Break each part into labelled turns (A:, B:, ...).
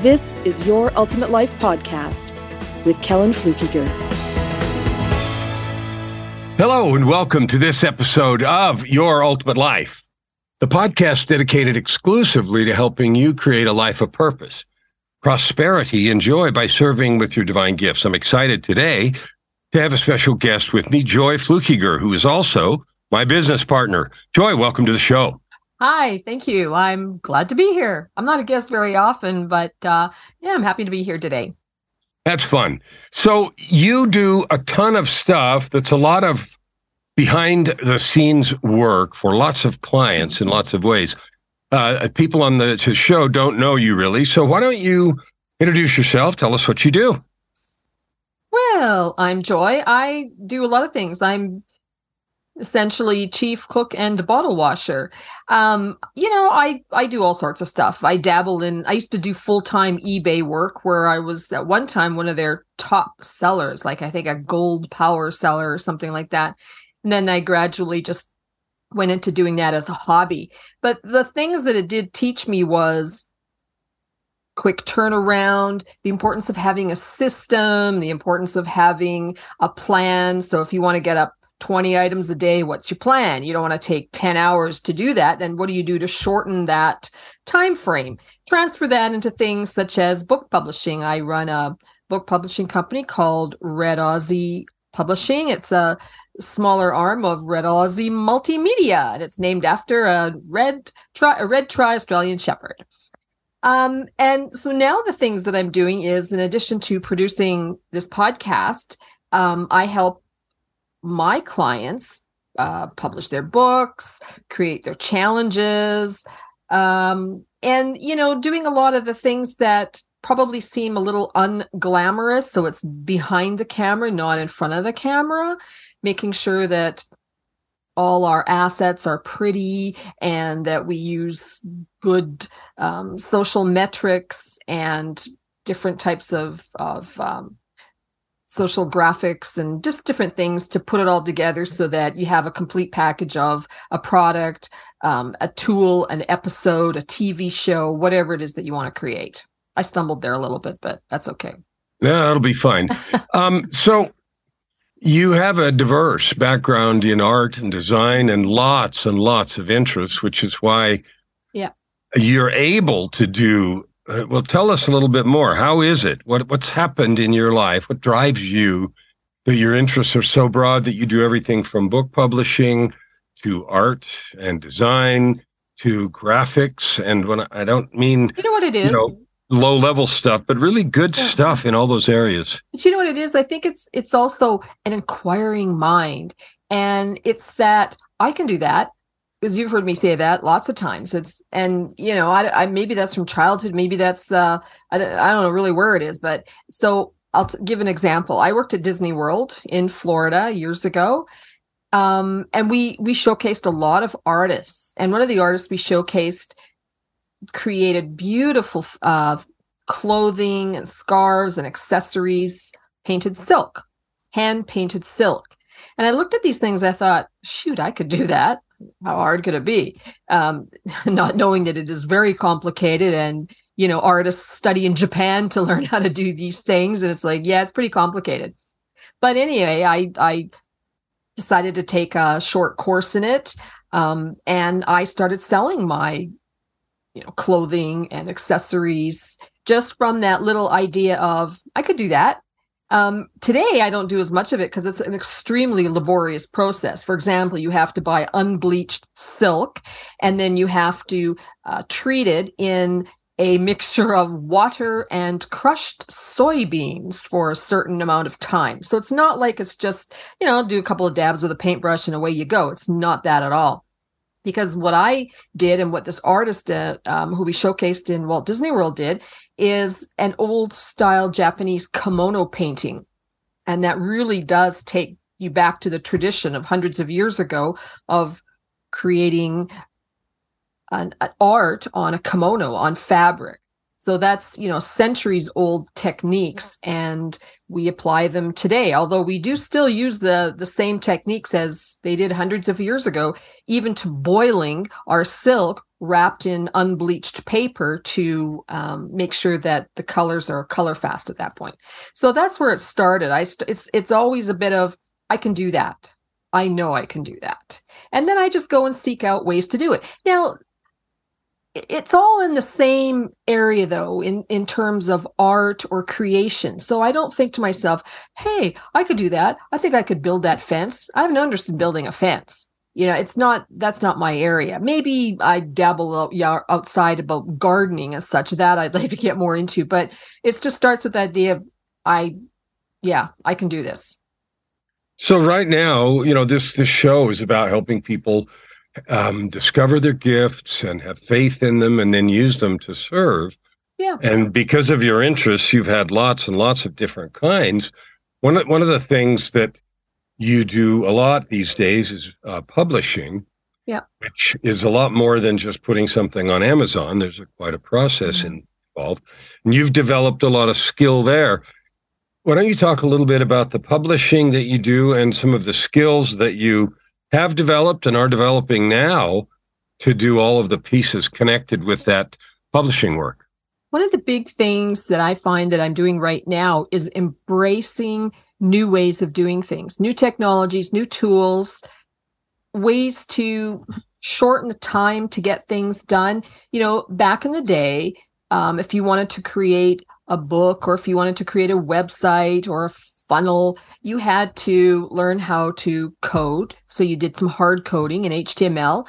A: this is Your Ultimate Life podcast with Kellen Fluckiger.
B: Hello, and welcome to this episode of Your Ultimate Life, the podcast dedicated exclusively to helping you create a life of purpose, prosperity, and joy by serving with your divine gifts. I'm excited today to have a special guest with me, Joy Fluckiger, who is also my business partner. Joy, welcome to the show.
C: Hi, thank you. I'm glad to be here. I'm not a guest very often, but uh, yeah, I'm happy to be here today.
B: That's fun. So you do a ton of stuff that's a lot of behind the scenes work for lots of clients in lots of ways. Uh, people on the show don't know you really. So why don't you introduce yourself? Tell us what you do.
C: Well, I'm Joy. I do a lot of things. I'm essentially chief cook and bottle washer. Um, you know, I I do all sorts of stuff. I dabble in. I used to do full time eBay work where I was at one time one of their top sellers, like I think a gold power seller or something like that. And then I gradually just went into doing that as a hobby. But the things that it did teach me was quick turnaround, the importance of having a system, the importance of having a plan. So if you want to get up 20 items a day what's your plan? You don't want to take 10 hours to do that then what do you do to shorten that time frame transfer that into things such as book publishing. I run a book publishing company called red aussie publishing. It's a smaller arm of red aussie multimedia and it's named after a red tri, a red tri australian shepherd. Um, and so now the things that i'm doing is in addition to producing this podcast um, i help my clients uh, publish their books, create their challenges, um, and you know, doing a lot of the things that probably seem a little unglamorous. So it's behind the camera, not in front of the camera, making sure that all our assets are pretty and that we use good um, social metrics and different types of of um, social graphics and just different things to put it all together so that you have a complete package of a product, um, a tool, an episode, a TV show, whatever it is that you want to create. I stumbled there a little bit, but that's okay.
B: Yeah, that'll be fine. um, so you have a diverse background in art and design and lots and lots of interests, which is why
C: yeah.
B: you're able to do uh, well, tell us a little bit more. How is it? What what's happened in your life? What drives you that your interests are so broad that you do everything from book publishing to art and design to graphics? And when I, I don't mean
C: you know what it is. You know,
B: low level stuff, but really good yeah. stuff in all those areas.
C: But you know what it is? I think it's it's also an inquiring mind. And it's that I can do that because you've heard me say that lots of times. It's and you know, I, I maybe that's from childhood, maybe that's uh, I don't, I don't know really where it is, but so I'll t- give an example. I worked at Disney World in Florida years ago, um, and we we showcased a lot of artists. And one of the artists we showcased created beautiful uh, clothing and scarves and accessories painted silk, hand painted silk. And I looked at these things. I thought, shoot, I could do that how hard could it be? Um, not knowing that it is very complicated and you know artists study in Japan to learn how to do these things, and it's like, yeah, it's pretty complicated. But anyway, I I decided to take a short course in it, um, and I started selling my you know clothing and accessories just from that little idea of I could do that. Um, today, I don't do as much of it because it's an extremely laborious process. For example, you have to buy unbleached silk and then you have to uh, treat it in a mixture of water and crushed soybeans for a certain amount of time. So it's not like it's just, you know, do a couple of dabs with a paintbrush and away you go. It's not that at all. because what I did and what this artist uh, um, who we showcased in Walt Disney World did is an old style Japanese kimono painting. And that really does take you back to the tradition of hundreds of years ago of creating an, an art on a kimono on fabric so that's, you know, centuries old techniques and we apply them today. Although we do still use the the same techniques as they did hundreds of years ago, even to boiling our silk wrapped in unbleached paper to um, make sure that the colors are color fast at that point. So that's where it started. I st- it's it's always a bit of I can do that. I know I can do that. And then I just go and seek out ways to do it. Now, it's all in the same area though in in terms of art or creation so i don't think to myself hey i could do that i think i could build that fence i have no interest in building a fence you know it's not that's not my area maybe i dabble out, outside about gardening as such that i'd like to get more into but it just starts with the idea of i yeah i can do this
B: so right now you know this this show is about helping people um, discover their gifts and have faith in them and then use them to serve.
C: Yeah.
B: And because of your interests, you've had lots and lots of different kinds. One of, one of the things that you do a lot these days is uh, publishing.
C: Yeah.
B: Which is a lot more than just putting something on Amazon. There's a, quite a process mm-hmm. involved. And you've developed a lot of skill there. Why don't you talk a little bit about the publishing that you do and some of the skills that you have developed and are developing now to do all of the pieces connected with that publishing work?
C: One of the big things that I find that I'm doing right now is embracing new ways of doing things, new technologies, new tools, ways to shorten the time to get things done. You know, back in the day, um, if you wanted to create a book or if you wanted to create a website or a funnel. You had to learn how to code. So you did some hard coding in HTML.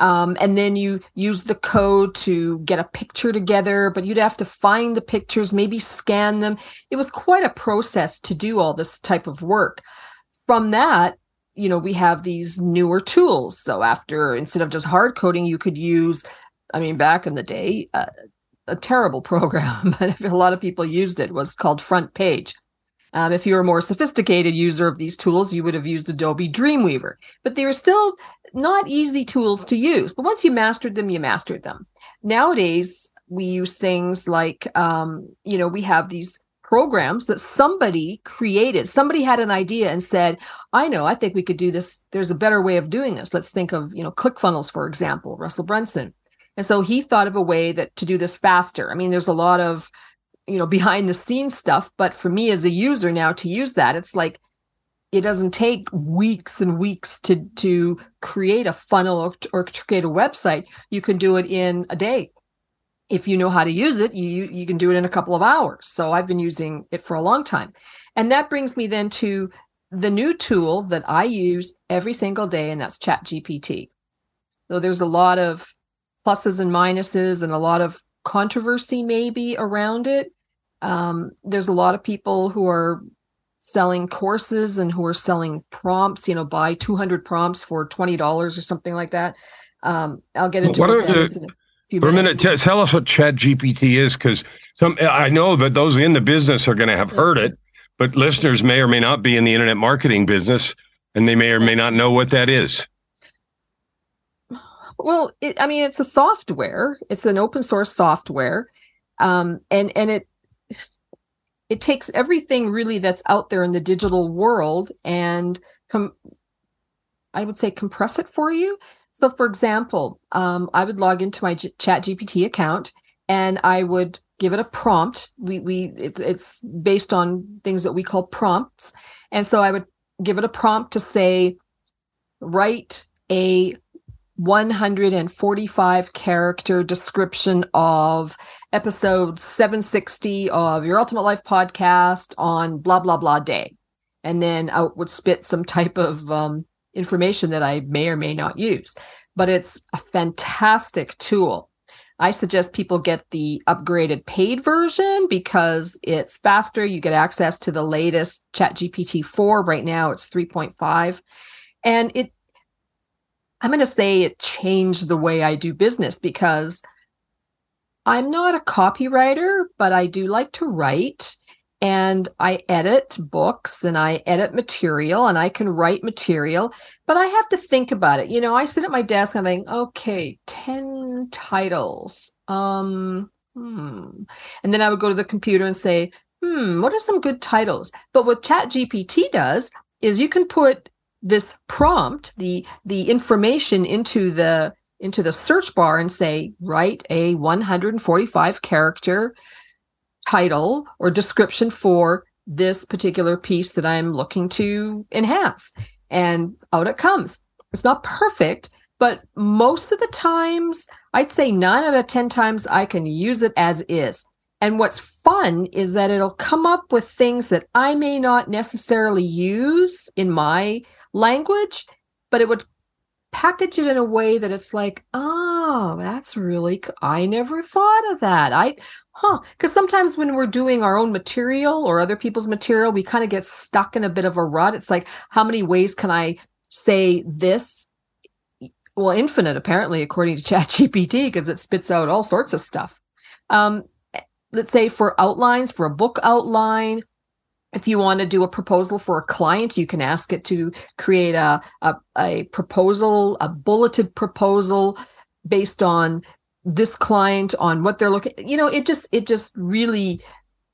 C: Um, and then you use the code to get a picture together, but you'd have to find the pictures, maybe scan them. It was quite a process to do all this type of work. From that, you know, we have these newer tools. So after, instead of just hard coding, you could use, I mean, back in the day, uh, a terrible program, but a lot of people used it was called Front Page. Um, if you're a more sophisticated user of these tools, you would have used Adobe Dreamweaver, but they are still not easy tools to use. But once you mastered them, you mastered them. Nowadays, we use things like, um, you know, we have these programs that somebody created. Somebody had an idea and said, I know, I think we could do this. There's a better way of doing this. Let's think of, you know, ClickFunnels, for example, Russell Brunson. And so he thought of a way that to do this faster. I mean, there's a lot of you know behind the scenes stuff but for me as a user now to use that it's like it doesn't take weeks and weeks to to create a funnel or, or create a website. You can do it in a day. If you know how to use it you you can do it in a couple of hours. So i've been using it for a long time. And that brings me then to the new tool that i use every single day and that's chat gpt so there's a lot of pluses and minuses and a lot of controversy maybe around it um, there's a lot of people who are selling courses and who are selling prompts, you know, buy 200 prompts for $20 or something like that. Um, I'll get into
B: what are, for a minute. T- tell us what Chat GPT is, because some I know that those in the business are going to have heard it, but listeners may or may not be in the internet marketing business, and they may or may not know what that is.
C: Well, it, I mean, it's a software. It's an open source software, um, and and it it takes everything really that's out there in the digital world and com- I would say compress it for you. So, for example, um, I would log into my G- Chat GPT account and I would give it a prompt. We we it, it's based on things that we call prompts, and so I would give it a prompt to say, write a 145 character description of episode 760 of your ultimate life podcast on blah blah blah day. And then i would spit some type of um, information that i may or may not use. But it's a fantastic tool. I suggest people get the upgraded paid version because it's faster. You get access to the latest chat gpt 4 right now it's 3.5 and it I'm going to say it changed the way I do business because I'm not a copywriter, but I do like to write and I edit books and I edit material and I can write material, but I have to think about it. You know, I sit at my desk and I think, okay, 10 titles. Um, hmm. And then I would go to the computer and say, hmm, what are some good titles? But what Chat GPT does is you can put this prompt, the the information into the into the search bar and say, write a 145 character title or description for this particular piece that I'm looking to enhance. And out it comes. It's not perfect, but most of the times, I'd say nine out of 10 times, I can use it as is. And what's fun is that it'll come up with things that I may not necessarily use in my language, but it would package it in a way that it's like, oh, that's really, I never thought of that. I, huh. Because sometimes when we're doing our own material or other people's material, we kind of get stuck in a bit of a rut. It's like, how many ways can I say this? Well, infinite, apparently, according to ChatGPT, because it spits out all sorts of stuff. Um, let's say for outlines, for a book outline, if you want to do a proposal for a client, you can ask it to create a, a, a proposal, a bulleted proposal based on this client, on what they're looking. You know, it just it just really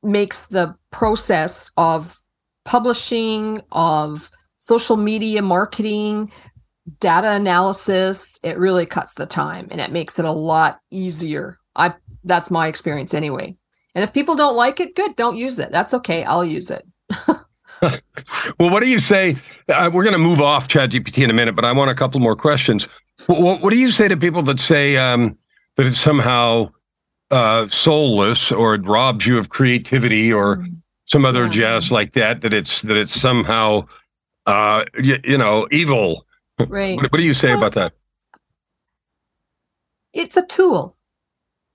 C: makes the process of publishing, of social media marketing, data analysis, it really cuts the time and it makes it a lot easier. I that's my experience anyway. And if people don't like it, good, don't use it. That's okay. I'll use it.
B: well, what do you say? Uh, we're going to move off ChatGPT in a minute, but I want a couple more questions. What, what do you say to people that say um, that it's somehow uh, soulless or it robs you of creativity or mm. some other yeah. jazz like that? That it's that it's somehow uh, you, you know evil.
C: Right.
B: what, what do you say well, about that?
C: It's a tool,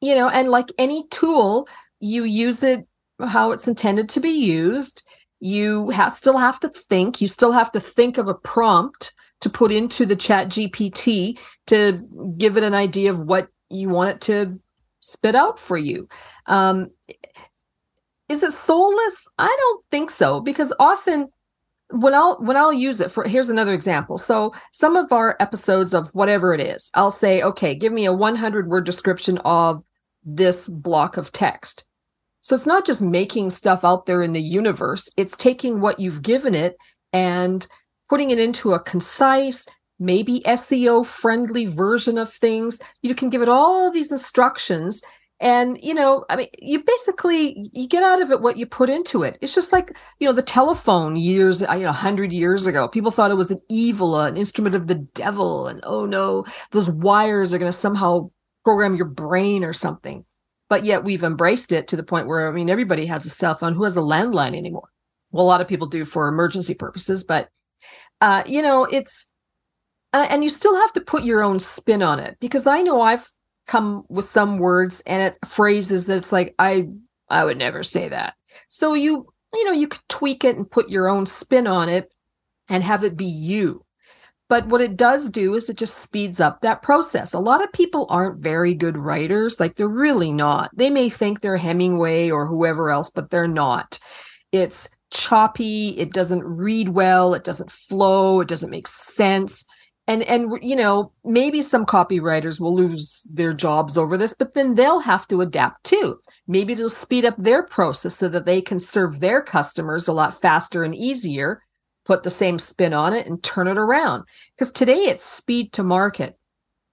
C: you know, and like any tool, you use it how it's intended to be used. You ha- still have to think. You still have to think of a prompt to put into the chat GPT to give it an idea of what you want it to spit out for you. Um, is it soulless? I don't think so because often when I'll when I'll use it for here's another example. So some of our episodes of whatever it is, I'll say, okay, give me a 100 word description of this block of text. So it's not just making stuff out there in the universe, it's taking what you've given it and putting it into a concise, maybe SEO friendly version of things. You can give it all these instructions and you know i mean you basically you get out of it what you put into it. It's just like you know the telephone years you know 100 years ago. People thought it was an evil an instrument of the devil and oh no those wires are going to somehow program your brain or something but yet we've embraced it to the point where I mean everybody has a cell phone. Who has a landline anymore? Well, a lot of people do for emergency purposes, but uh, you know it's uh, and you still have to put your own spin on it because I know I've come with some words and it phrases that it's like I I would never say that. So you you know you could tweak it and put your own spin on it and have it be you. But what it does do is it just speeds up that process. A lot of people aren't very good writers. Like they're really not. They may think they're Hemingway or whoever else, but they're not. It's choppy. It doesn't read well. It doesn't flow. It doesn't make sense. And, and you know maybe some copywriters will lose their jobs over this but then they'll have to adapt too maybe it'll speed up their process so that they can serve their customers a lot faster and easier put the same spin on it and turn it around. Because today it's speed to market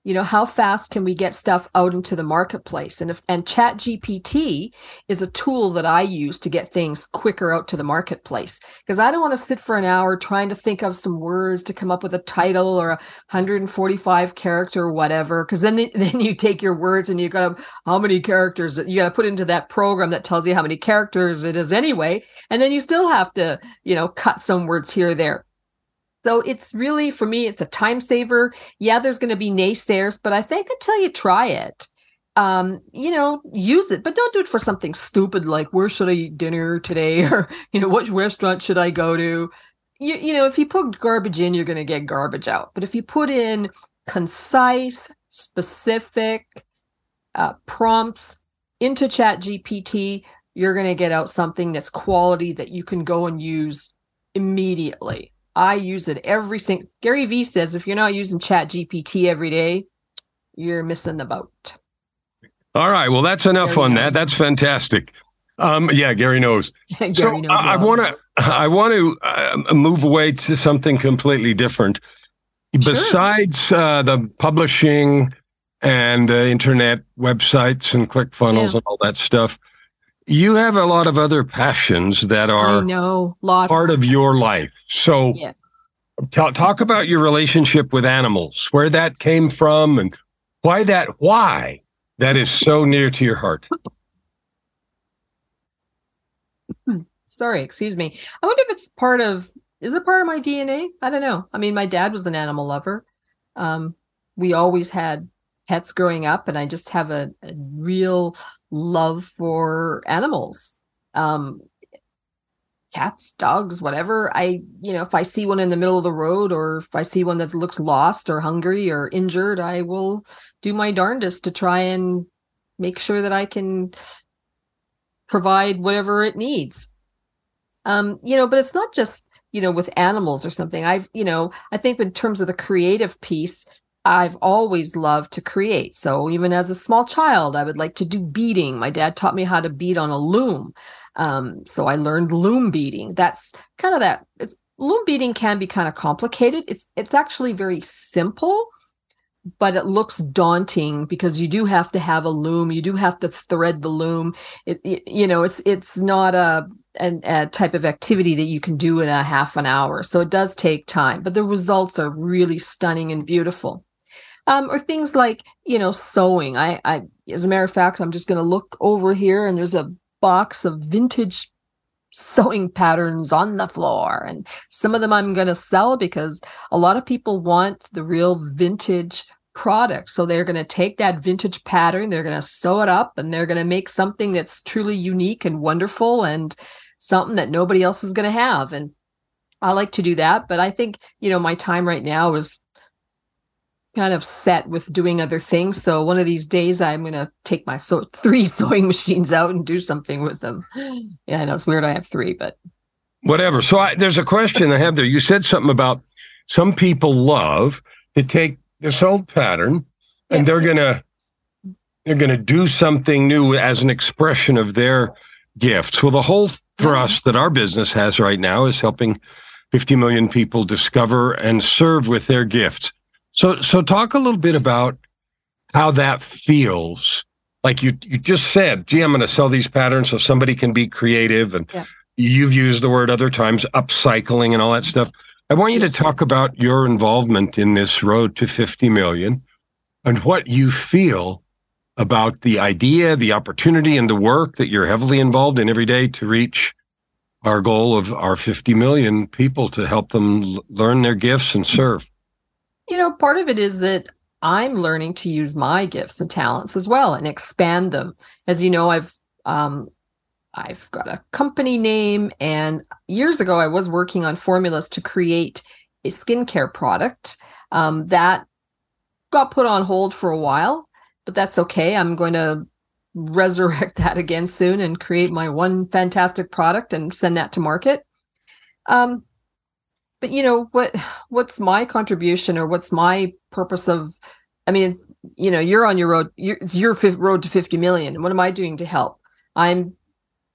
C: you know how fast can we get stuff out into the marketplace? And if and chat gpt is a tool that i use to get things quicker out to the marketplace. Because i don't want to sit for an hour trying to think of some words to come up with a title or a 145 character or whatever because then then you take your words and you got how many characters you got to put into that program that tells you how many characters it is anyway. And then you still have to you know cut some words here or there so it's really, for me, it's a time saver. Yeah, there's going to be naysayers, but I think until you try it, um, you know, use it, but don't do it for something stupid like where should I eat dinner today, or you know, which restaurant should I go to? You, you know, if you put garbage in, you're going to get garbage out. But if you put in concise, specific uh, prompts into Chat GPT, you're going to get out something that's quality that you can go and use immediately. I use it every single. Gary Vee says if you're not using Chat GPT every day, you're missing the boat.
B: All right. Well, that's enough Gary on knows. that. That's fantastic. Um, yeah, Gary knows. Gary so knows I want to. I want to uh, move away to something completely different. Sure. Besides uh, the publishing and uh, internet websites and ClickFunnels yeah. and all that stuff, you have a lot of other passions that are
C: I know, lots.
B: part of your life. So, yeah. t- talk about your relationship with animals, where that came from, and why that why that is so near to your heart.
C: Sorry, excuse me. I wonder if it's part of is it part of my DNA? I don't know. I mean, my dad was an animal lover. Um, we always had pets growing up, and I just have a, a real love for animals. Um, cats, dogs, whatever. I, you know, if I see one in the middle of the road or if I see one that looks lost or hungry or injured, I will do my darndest to try and make sure that I can provide whatever it needs. Um, you know, but it's not just, you know, with animals or something. I've, you know, I think in terms of the creative piece, I've always loved to create. So even as a small child, I would like to do beading. My dad taught me how to bead on a loom. Um, so I learned loom beading. That's kind of that. It's loom beading can be kind of complicated. It's it's actually very simple, but it looks daunting because you do have to have a loom. You do have to thread the loom. It, it you know it's it's not a, a a type of activity that you can do in a half an hour. So it does take time, but the results are really stunning and beautiful. Um, or things like you know sewing. I, I, as a matter of fact, I'm just going to look over here, and there's a box of vintage sewing patterns on the floor. And some of them I'm going to sell because a lot of people want the real vintage product. So they're going to take that vintage pattern, they're going to sew it up, and they're going to make something that's truly unique and wonderful and something that nobody else is going to have. And I like to do that. But I think, you know, my time right now is kind of set with doing other things. So one of these days, I'm going to take my so three sewing machines out and do something with them. Yeah, I know it's weird. I have three, but
B: whatever. So I, there's a question I have there. You said something about some people love to take this old pattern and yeah. they're gonna they're gonna do something new as an expression of their gifts. Well, the whole thrust that our business has right now is helping 50 million people discover and serve with their gifts. So, so talk a little bit about how that feels. Like you, you just said, gee, I'm going to sell these patterns so somebody can be creative. And yeah. you've used the word other times, upcycling and all that stuff. I want you to talk about your involvement in this road to 50 million and what you feel about the idea, the opportunity, and the work that you're heavily involved in every day to reach our goal of our 50 million people to help them learn their gifts and serve.
C: You know, part of it is that I'm learning to use my gifts and talents as well and expand them. As you know, I've um, I've got a company name, and years ago I was working on formulas to create a skincare product um, that got put on hold for a while, but that's okay. I'm going to resurrect that again soon and create my one fantastic product and send that to market. Um, but you know what what's my contribution or what's my purpose of i mean you know you're on your road it's your road to 50 million and what am i doing to help? I'm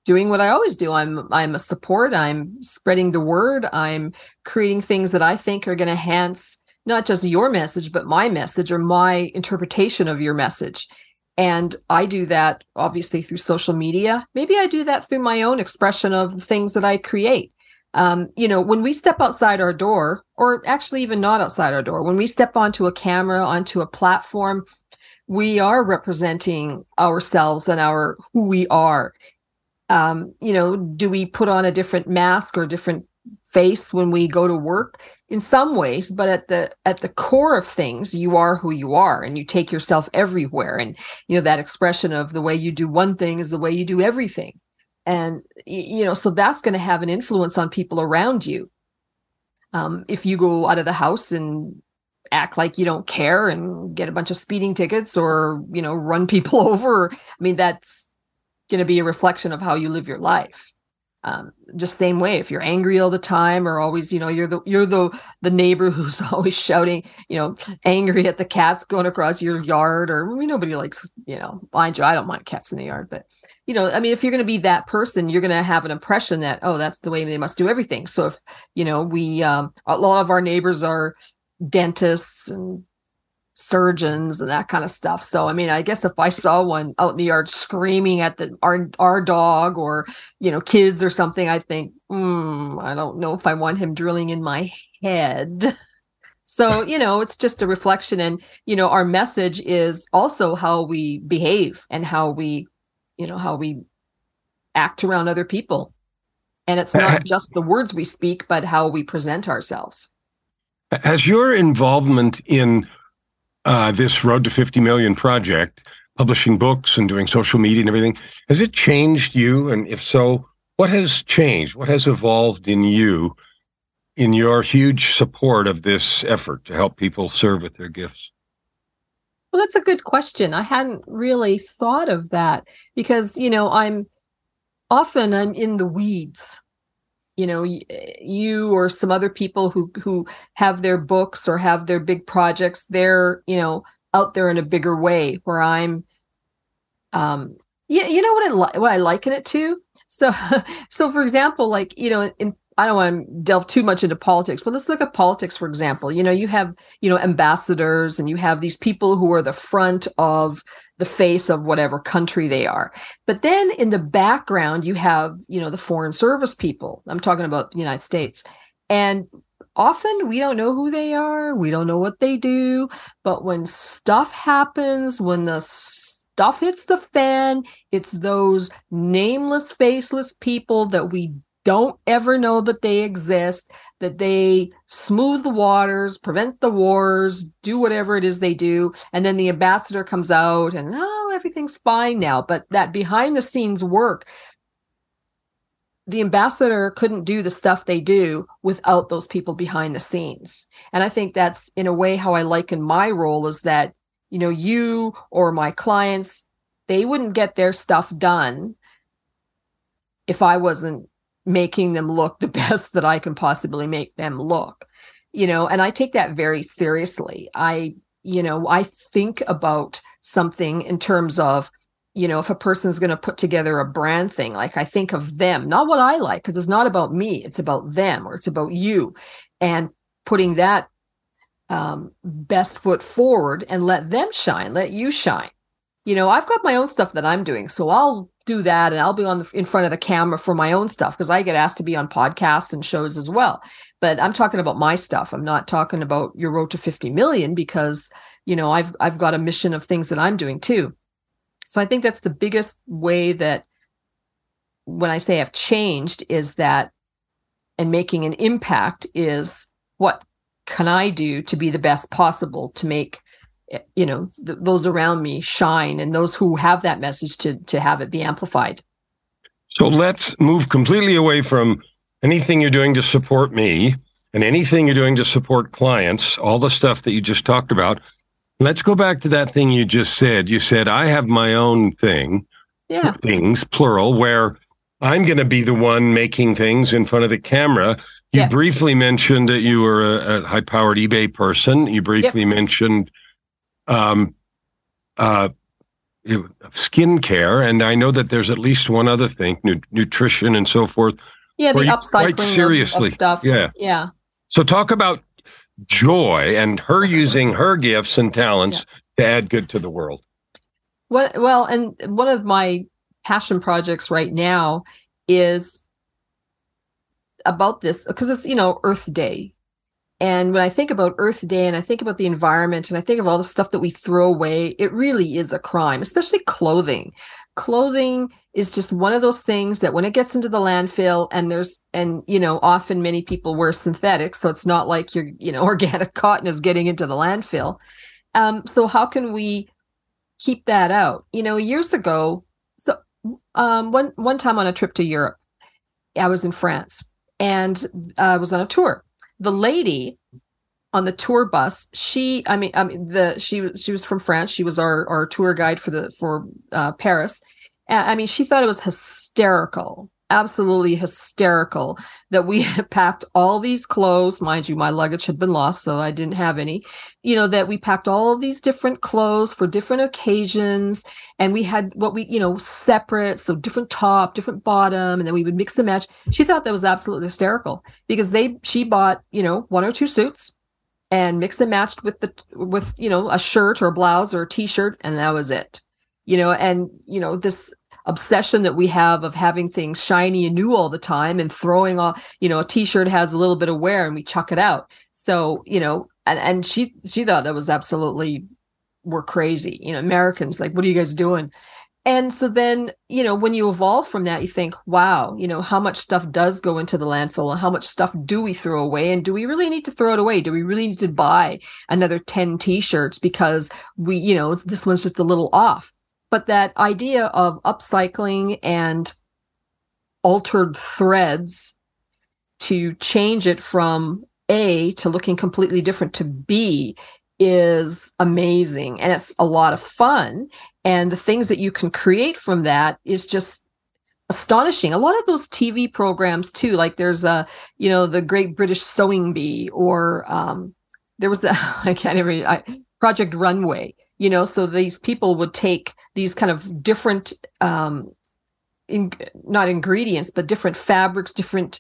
C: doing what i always do. I'm i'm a support i'm spreading the word i'm creating things that i think are going to enhance not just your message but my message or my interpretation of your message. And i do that obviously through social media. Maybe i do that through my own expression of the things that i create um, you know, when we step outside our door, or actually even not outside our door, when we step onto a camera, onto a platform, we are representing ourselves and our who we are. Um, you know, do we put on a different mask or different face when we go to work? In some ways, but at the at the core of things, you are who you are, and you take yourself everywhere. And you know that expression of the way you do one thing is the way you do everything and you know so that's going to have an influence on people around you. Um, if you go out of the house and act like you don't care and get a bunch of speeding tickets or you know run people over i mean that's going to be a reflection of how you live your life. Um, just same way if you're angry all the time or always you know you're the you're the the neighbor who's always shouting you know angry at the cats going across your yard or I mean, nobody likes you know mind you i don't mind cats in the yard but you know i mean if you're going to be that person you're going to have an impression that oh that's the way they must do everything so if you know we um, a lot of our neighbors are dentists and surgeons and that kind of stuff. So I mean, I guess if I saw one out in the yard screaming at the our our dog or you know kids or something, I think, hmm, I don't know if I want him drilling in my head. So you know, it's just a reflection, and you know, our message is also how we behave and how we, you know, how we act around other people. And it's not just the words we speak, but how we present ourselves.
B: Has your involvement in uh, this Road to 50 Million project, publishing books and doing social media and everything, has it changed you? And if so, what has changed? What has evolved in you in your huge support of this effort to help people serve with their gifts?
C: Well, that's a good question. I hadn't really thought of that because, you know, I'm often I'm in the weeds you know you or some other people who who have their books or have their big projects they're you know out there in a bigger way where i'm um yeah you know what i like what i liken it to so so for example like you know in I don't want to delve too much into politics, but let's look at politics, for example. You know, you have, you know, ambassadors and you have these people who are the front of the face of whatever country they are. But then in the background, you have, you know, the foreign service people. I'm talking about the United States. And often we don't know who they are. We don't know what they do. But when stuff happens, when the stuff hits the fan, it's those nameless, faceless people that we don't ever know that they exist, that they smooth the waters, prevent the wars, do whatever it is they do. And then the ambassador comes out and, oh, everything's fine now. But that behind the scenes work, the ambassador couldn't do the stuff they do without those people behind the scenes. And I think that's in a way how I liken my role is that, you know, you or my clients, they wouldn't get their stuff done if I wasn't making them look the best that I can possibly make them look. You know, and I take that very seriously. I, you know, I think about something in terms of, you know, if a person's going to put together a brand thing, like I think of them, not what I like, because it's not about me, it's about them or it's about you. And putting that um, best foot forward and let them shine, let you shine. You know, I've got my own stuff that I'm doing, so I'll do that and I'll be on the in front of the camera for my own stuff because I get asked to be on podcasts and shows as well. But I'm talking about my stuff. I'm not talking about your road to 50 million because, you know, I've I've got a mission of things that I'm doing too. So I think that's the biggest way that when I say I've changed is that and making an impact is what can I do to be the best possible to make you know th- those around me shine and those who have that message to to have it be amplified.
B: So let's move completely away from anything you're doing to support me and anything you're doing to support clients all the stuff that you just talked about. Let's go back to that thing you just said. You said i have my own thing
C: yeah.
B: things plural where i'm going to be the one making things in front of the camera. You yeah. briefly mentioned that you were a, a high powered ebay person. You briefly yep. mentioned um, uh, skincare, and I know that there's at least one other thing, nu- nutrition and so forth.
C: Yeah, the upcycling seriously. Of, of stuff.
B: Yeah,
C: yeah.
B: So talk about joy and her using her gifts and talents yeah. to add good to the world.
C: Well, well, and one of my passion projects right now is about this because it's you know Earth Day and when I think about Earth Day and I think about the environment and I think of all the stuff that we throw away, it really is a crime, especially clothing. Clothing is just one of those things that when it gets into the landfill and there's, and, you know, often many people wear synthetic. So it's not like your, you know, organic cotton is getting into the landfill. Um, so how can we keep that out? You know, years ago, so um, one, one time on a trip to Europe, I was in France and I uh, was on a tour the lady on the tour bus she i mean i mean the she was she was from france. She was our our tour guide for the for uh, paris. I mean she thought it was hysterical absolutely hysterical that we had packed all these clothes. Mind you my luggage had been lost so i didn't have any. You know that we packed all these different clothes for different occasions and we had what we you know separate so different top different bottom and then we would mix and match. She thought that was absolutely hysterical because they she bought you know one or two suits and mix and matched with the with you know a shirt or a blouse or a t-shirt and that was it. You know and you know this obsession that we have of having things shiny and new all the time and throwing off you know a t-shirt has a little bit of wear and we chuck it out so you know and and she she thought that was absolutely we're crazy you know americans like what are you guys doing and so then, you know, when you evolve from that, you think, wow, you know, how much stuff does go into the landfill and how much stuff do we throw away? And do we really need to throw it away? Do we really need to buy another 10 t shirts because we, you know, this one's just a little off? But that idea of upcycling and altered threads to change it from A to looking completely different to B is amazing and it's a lot of fun. And the things that you can create from that is just astonishing. A lot of those tv programs too like there's a you know the great british sewing bee or um there was that i can't even I, project runway you know so these people would take these kind of different um in, not ingredients but different fabrics different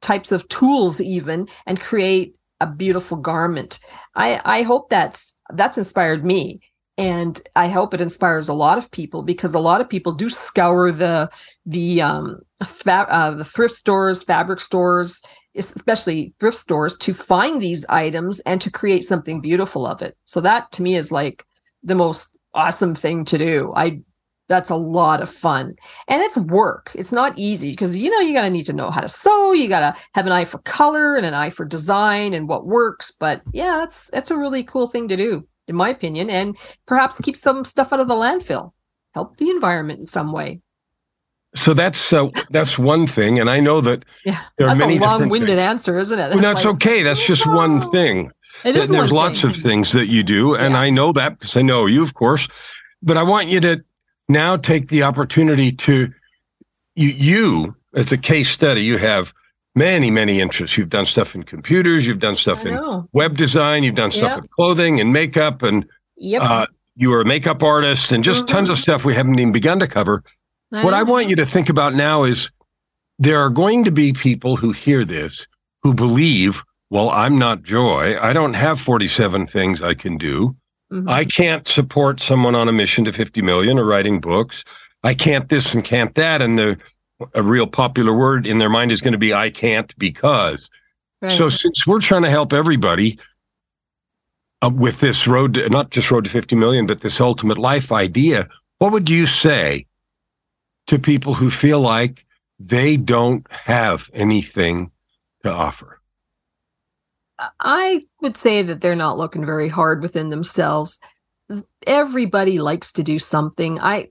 C: types of tools even and create a beautiful garment. I I hope that's that's inspired me and I hope it inspires a lot of people because a lot of people do scour the the um fa- uh, the thrift stores, fabric stores, especially thrift stores to find these items and to create something beautiful of it. So that to me is like the most awesome thing to do. I that's a lot of fun. And it's work. It's not easy because you know you got to need to know how to sew. You got to have an eye for color and an eye for design and what works. But yeah that's that's a really cool thing to do in my opinion and perhaps keep some stuff out of the landfill. Help the environment in some way.
B: So that's uh, that's one thing and i know that
C: yeah there that's are many a long-winded answer isn't it?
B: That's well, that's like, okay. That's just oh, one thing.
C: It is
B: there's lots
C: thing.
B: of things that you do and yeah. i know that because i know you of course. But i want you to now take the opportunity to you, you as a case study, you have many, many interests. You've done stuff in computers, you've done stuff in web design, you've done stuff yep. in clothing and makeup, and
C: yep. uh,
B: you are a makeup artist, and just mm-hmm. tons of stuff we haven't even begun to cover. I what know. I want you to think about now is there are going to be people who hear this who believe, well, I'm not joy. I don't have 47 things I can do. Mm-hmm. I can't support someone on a mission to 50 million or writing books. I can't this and can't that. And the a real popular word in their mind is going to be I can't because. Right. So since we're trying to help everybody uh, with this road, to, not just road to 50 million, but this ultimate life idea, what would you say to people who feel like they don't have anything to offer?
C: I would say that they're not looking very hard within themselves. Everybody likes to do something. I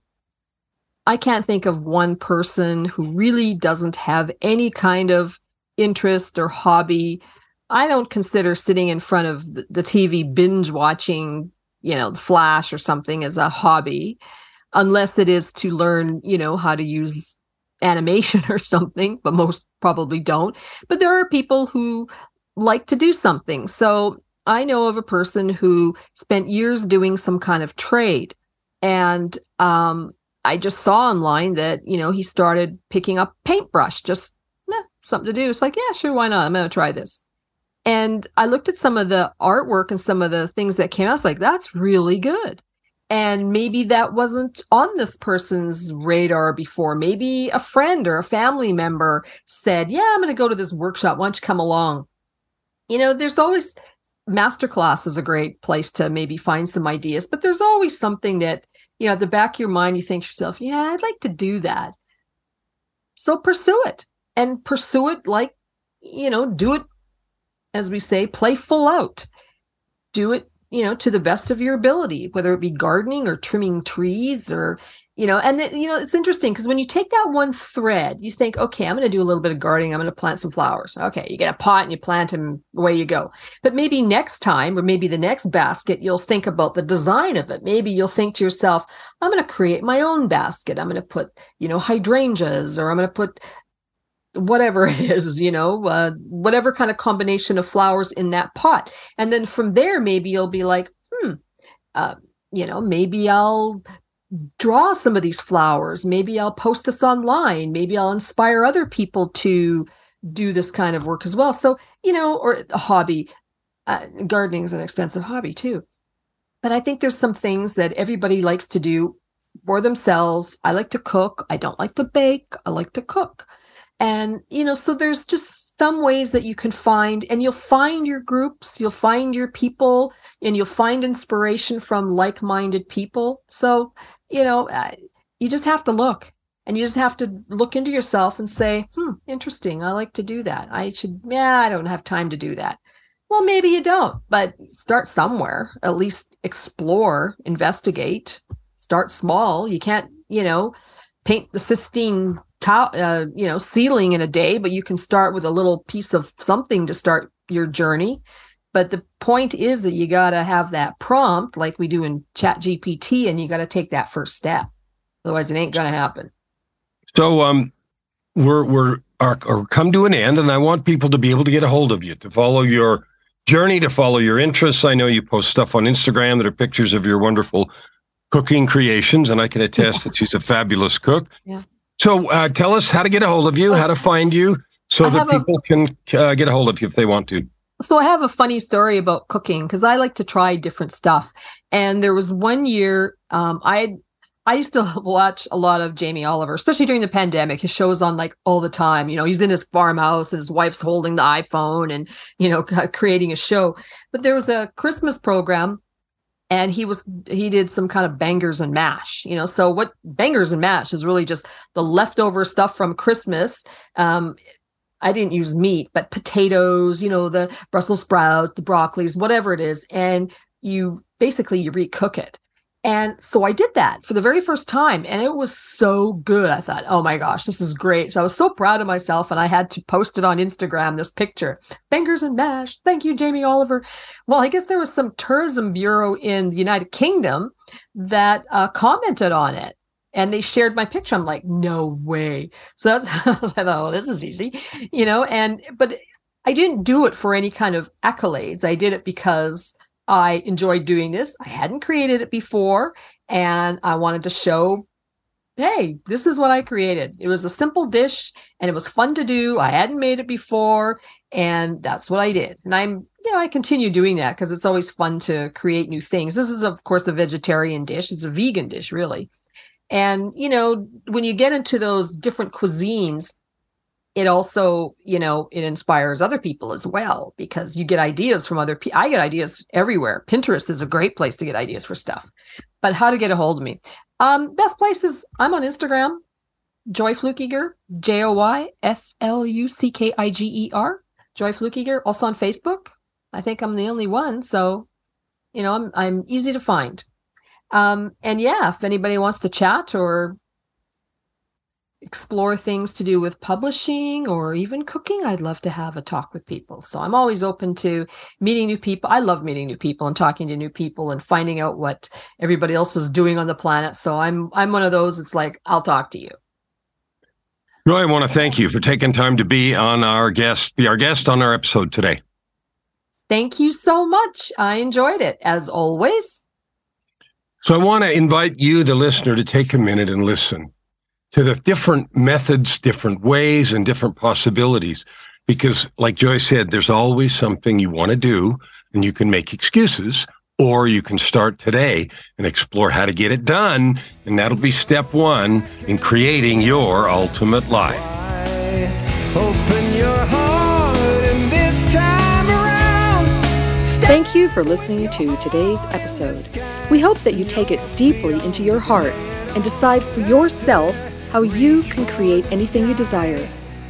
C: I can't think of one person who really doesn't have any kind of interest or hobby. I don't consider sitting in front of the TV binge watching, you know, the Flash or something as a hobby, unless it is to learn, you know, how to use animation or something, but most probably don't. But there are people who like to do something. So I know of a person who spent years doing some kind of trade. And um, I just saw online that, you know, he started picking up paintbrush, just eh, something to do. It's like, yeah, sure, why not? I'm going to try this. And I looked at some of the artwork and some of the things that came out. I was like, that's really good. And maybe that wasn't on this person's radar before. Maybe a friend or a family member said, Yeah, I'm going to go to this workshop. Why don't you come along? you know, there's always masterclass is a great place to maybe find some ideas, but there's always something that, you know, at the back of your mind, you think to yourself, yeah, I'd like to do that. So pursue it and pursue it like, you know, do it, as we say, play full out. Do it you know, to the best of your ability, whether it be gardening or trimming trees or, you know, and then, you know, it's interesting because when you take that one thread, you think, okay, I'm going to do a little bit of gardening. I'm going to plant some flowers. Okay. You get a pot and you plant them, away you go. But maybe next time, or maybe the next basket, you'll think about the design of it. Maybe you'll think to yourself, I'm going to create my own basket. I'm going to put, you know, hydrangeas or I'm going to put whatever it is, you know, uh, whatever kind of combination of flowers in that pot. And then from there, maybe you'll be like, hmm, uh, you know, maybe I'll draw some of these flowers. Maybe I'll post this online. Maybe I'll inspire other people to do this kind of work as well. So, you know, or a hobby. Uh, gardening is an expensive hobby too. But I think there's some things that everybody likes to do for themselves. I like to cook. I don't like to bake. I like to cook. And, you know, so there's just some ways that you can find, and you'll find your groups, you'll find your people, and you'll find inspiration from like minded people. So, you know, uh, you just have to look and you just have to look into yourself and say, hmm, interesting. I like to do that. I should, yeah, I don't have time to do that. Well, maybe you don't, but start somewhere, at least explore, investigate, start small. You can't, you know, paint the Sistine uh, you know ceiling in a day but you can start with a little piece of something to start your journey. But the point is that you got to have that prompt like we do in chat gpt and you got to take that first step. Otherwise it ain't going to happen.
B: So um we're we're are, are come to an end and i want people to be able to get a hold of you to follow your journey to follow your interests. I know you post stuff on instagram that are pictures of your wonderful cooking creations and i can attest that she's a fabulous cook.
C: Yeah
B: so uh, tell us how to get a hold of you, how to find you, so I that people a, can uh, get a hold of you if they want to.
C: So I have a funny story about cooking because I like to try different stuff. And there was one year um, I I used to watch a lot of Jamie Oliver, especially during the pandemic. His shows on like all the time. You know, he's in his farmhouse and his wife's holding the iPhone and you know creating a show. But there was a Christmas program and he was he did some kind of bangers and mash you know? So what bangers and mash is really just the leftover stuff from christmas. Um i didn't use meat but potatoes you know the brussels sprout the broccolis whatever it is. And you basically you recook it and so I did that for the very first time, and it was so good. I thought, oh my gosh, this is great. So I was so proud of myself, and I had to post it on Instagram this picture Bangers and Mash. Thank you, Jamie Oliver. Well, I guess there was some tourism bureau in the United Kingdom that uh, commented on it and they shared my picture. I'm like, no way. So that's, I thought, oh, this is easy, you know, and, but I didn't do it for any kind of accolades. I did it because I enjoyed doing this. I hadn't created it before, and I wanted to show hey, this is what I created. It was a simple dish and it was fun to do. I hadn't made it before, and that's what I did. And I'm, you know, I continue doing that because it's always fun to create new things. This is, of course, a vegetarian dish, it's a vegan dish, really. And, you know, when you get into those different cuisines, it also you know it inspires other people as well because you get ideas from other people i get ideas everywhere. Pinterest is a great place to get ideas for stuff. But how to get a hold of me? Um best places i'm on instagram joy fluckiger j-o-y-f-l-u-c-k-i-g-e-r joy fluckiger. Also on facebook. I think i'm the only one so you know i'm i'm easy to find. Um and yeah if anybody wants to chat or explore things to do with publishing or even cooking, I'd love to have a talk with people. So I'm always open to meeting new people. I love meeting new people and talking to new people and finding out what everybody else is doing on the planet. So I'm I'm one of those it's like I'll talk to you.
B: Joy, I want to thank you for taking time to be on our guest, be our guest on our episode today.
C: Thank you so much. I enjoyed it as always.
B: So I want to invite you, the listener, to take a minute and listen to the different methods, different ways, and different possibilities. Because, like Joy said, there's always something you want to do, and you can make excuses, or you can start today and explore how to get it done. And that'll be step one in creating your ultimate life.
A: Open your heart, and this time around, Thank you for listening to today's episode. We hope that you take it deeply into your heart and decide for yourself how you can create anything you desire.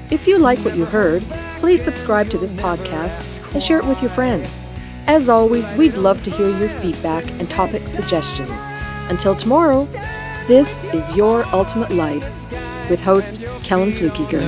A: If you like what you heard, please subscribe to this podcast and share it with your friends.
C: As always, we'd love to hear your feedback and topic suggestions. Until tomorrow, this is Your Ultimate Life with host Kellen
A: Fluckiger.